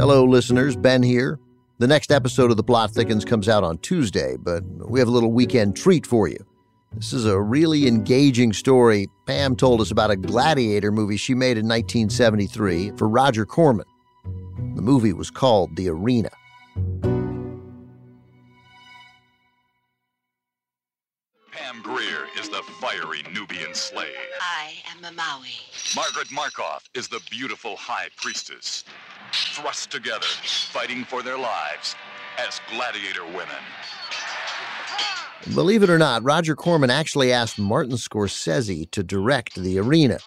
Hello, listeners. Ben here. The next episode of The Plot Thickens comes out on Tuesday, but we have a little weekend treat for you. This is a really engaging story. Pam told us about a gladiator movie she made in 1973 for Roger Corman. The movie was called The Arena. Pam Grier is the fiery Nubian slave. I am Mamawi. Margaret Markov is the beautiful high priestess. Thrust together, fighting for their lives as gladiator women. Believe it or not, Roger Corman actually asked Martin Scorsese to direct The Arena,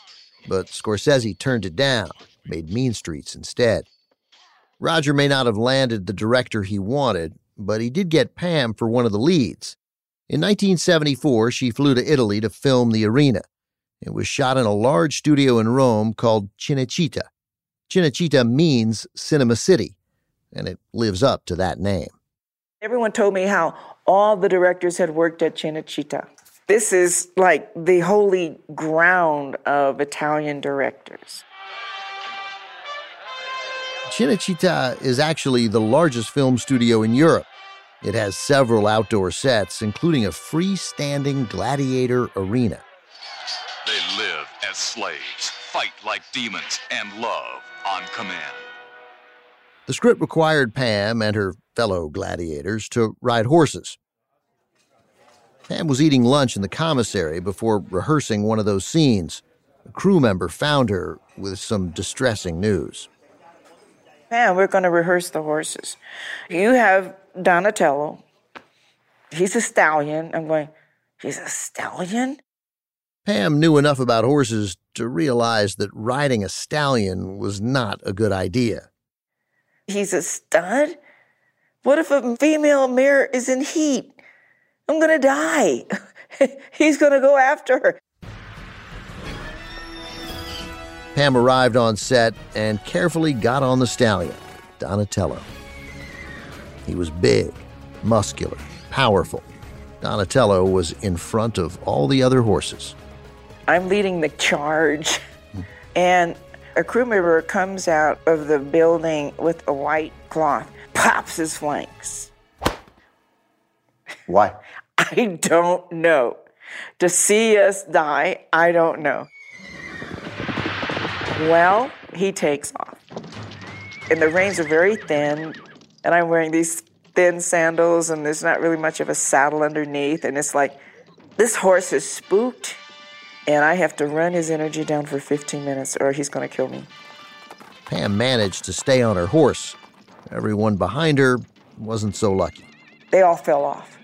but Scorsese turned it down, made Mean Streets instead. Roger may not have landed the director he wanted, but he did get Pam for one of the leads. In 1974, she flew to Italy to film The Arena. It was shot in a large studio in Rome called Cinecittà. Cinecittà means Cinema City, and it lives up to that name. Everyone told me how all the directors had worked at Cinecittà. This is like the holy ground of Italian directors. Cinecittà is actually the largest film studio in Europe. It has several outdoor sets, including a freestanding gladiator arena. They live as slaves, fight like demons, and love on command. The script required Pam and her fellow gladiators to ride horses. Pam was eating lunch in the commissary before rehearsing one of those scenes. A crew member found her with some distressing news. Pam, we're going to rehearse the horses. You have Donatello. He's a stallion. I'm going, he's a stallion? Pam knew enough about horses to realize that riding a stallion was not a good idea. He's a stud? What if a female mare is in heat? I'm gonna die. He's gonna go after her. Pam arrived on set and carefully got on the stallion, Donatello. He was big, muscular, powerful. Donatello was in front of all the other horses. I'm leading the charge, and a crew member comes out of the building with a white cloth, pops his flanks. Why? I don't know. To see us die, I don't know. Well, he takes off. And the reins are very thin, and I'm wearing these thin sandals, and there's not really much of a saddle underneath. And it's like, this horse is spooked, and I have to run his energy down for 15 minutes, or he's going to kill me. Pam managed to stay on her horse. Everyone behind her wasn't so lucky. They all fell off.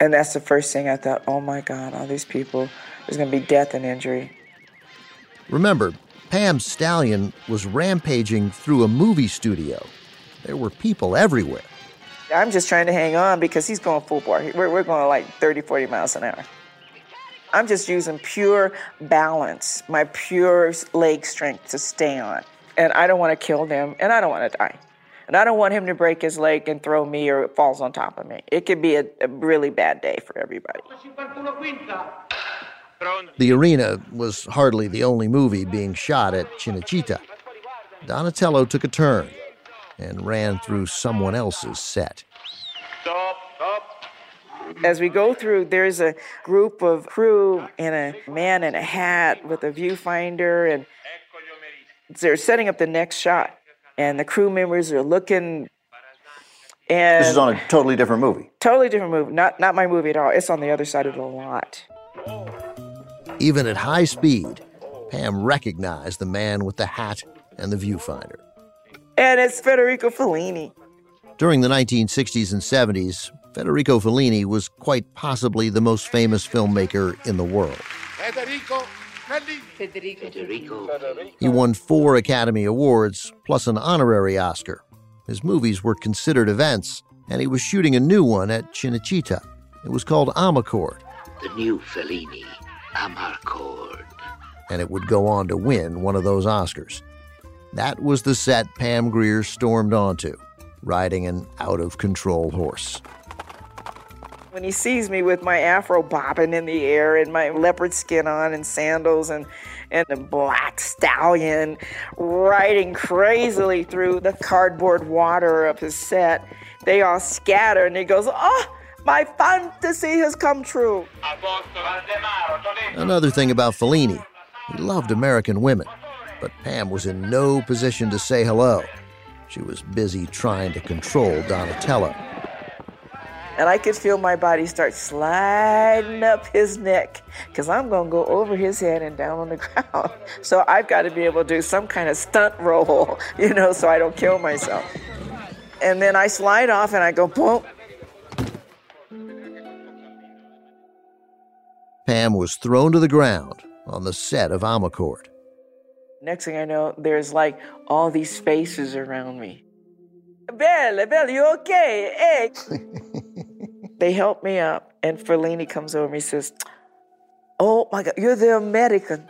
And that's the first thing I thought, oh my God, all these people, there's going to be death and injury. Remember, Pam's stallion was rampaging through a movie studio. There were people everywhere. I'm just trying to hang on because he's going full bore. We're, we're going like 30, 40 miles an hour. I'm just using pure balance, my pure leg strength to stay on. And I don't want to kill them, and I don't want to die. And I don't want him to break his leg and throw me or it falls on top of me. It could be a, a really bad day for everybody. The arena was hardly the only movie being shot at Cinecittà. Donatello took a turn and ran through someone else's set. As we go through, there's a group of crew and a man in a hat with a viewfinder, and they're setting up the next shot. And the crew members are looking. And This is on a totally different movie. totally different movie. Not not my movie at all. It's on the other side of the lot. Even at high speed, Pam recognized the man with the hat and the viewfinder. And it's Federico Fellini. During the 1960s and 70s, Federico Fellini was quite possibly the most famous filmmaker in the world. Federico Fellini. Federico. Federico. He won four Academy Awards, plus an honorary Oscar. His movies were considered events, and he was shooting a new one at Cinecittà. It was called Amarcord, The new Fellini, Amarcord. and it would go on to win one of those Oscars. That was the set Pam Grier stormed onto, riding an out of control horse. When he sees me with my afro bobbing in the air and my leopard skin on and sandals and, and a black stallion riding crazily through the cardboard water of his set, they all scatter and he goes, Oh, my fantasy has come true. Another thing about Fellini, he loved American women, but Pam was in no position to say hello. She was busy trying to control Donatello. And I could feel my body start sliding up his neck because I'm going to go over his head and down on the ground. So I've got to be able to do some kind of stunt roll, you know, so I don't kill myself. And then I slide off and I go, boom. Pam was thrown to the ground on the set of Amarcord. Next thing I know, there's like all these faces around me. Belle, Belle, you okay? Hey. they help me up, and Fellini comes over and says, Oh my God, you're the American.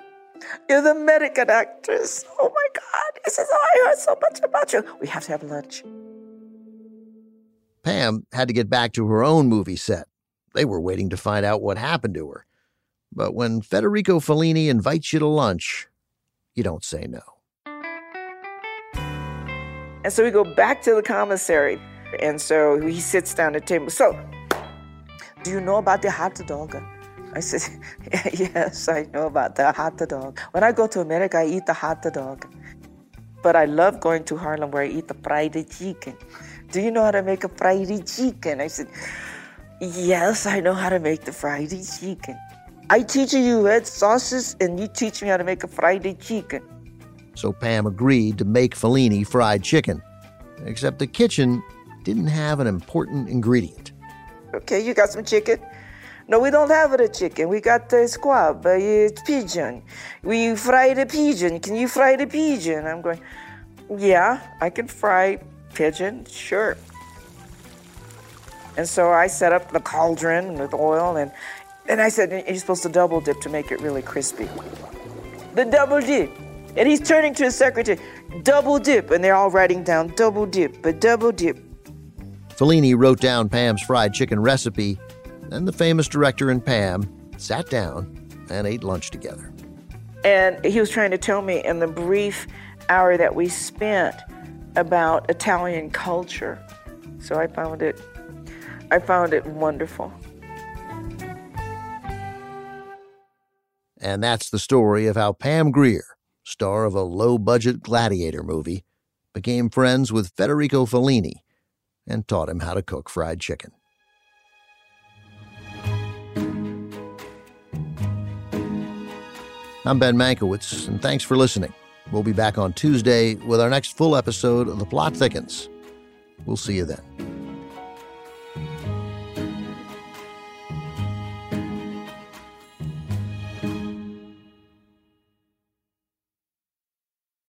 You're the American actress. Oh my God. He says, Oh, I heard so much about you. We have to have lunch. Pam had to get back to her own movie set. They were waiting to find out what happened to her. But when Federico Fellini invites you to lunch, you don't say no. And so we go back to the commissary. And so he sits down at the table. So, do you know about the hot dog? I said, Yes, I know about the hot dog. When I go to America, I eat the hot dog. But I love going to Harlem where I eat the fried chicken. Do you know how to make a fried chicken? I said, Yes, I know how to make the fried chicken. I teach you red sauces and you teach me how to make a fried chicken. So Pam agreed to make Fellini fried chicken, except the kitchen didn't have an important ingredient. Okay, you got some chicken? No, we don't have the chicken. We got the squab, uh, it's pigeon. We fry the pigeon. Can you fry the pigeon? I'm going, yeah, I can fry pigeon, sure. And so I set up the cauldron with oil and and I said, You're supposed to double dip to make it really crispy. The double dip. And he's turning to his secretary, double dip. And they're all writing down double dip, but double dip. Fellini wrote down Pam's fried chicken recipe, and the famous director and Pam sat down and ate lunch together. And he was trying to tell me in the brief hour that we spent about Italian culture. So I found it I found it wonderful. And that's the story of how Pam Grier, star of a low budget gladiator movie, became friends with Federico Fellini and taught him how to cook fried chicken. I'm Ben Mankiewicz, and thanks for listening. We'll be back on Tuesday with our next full episode of The Plot Thickens. We'll see you then.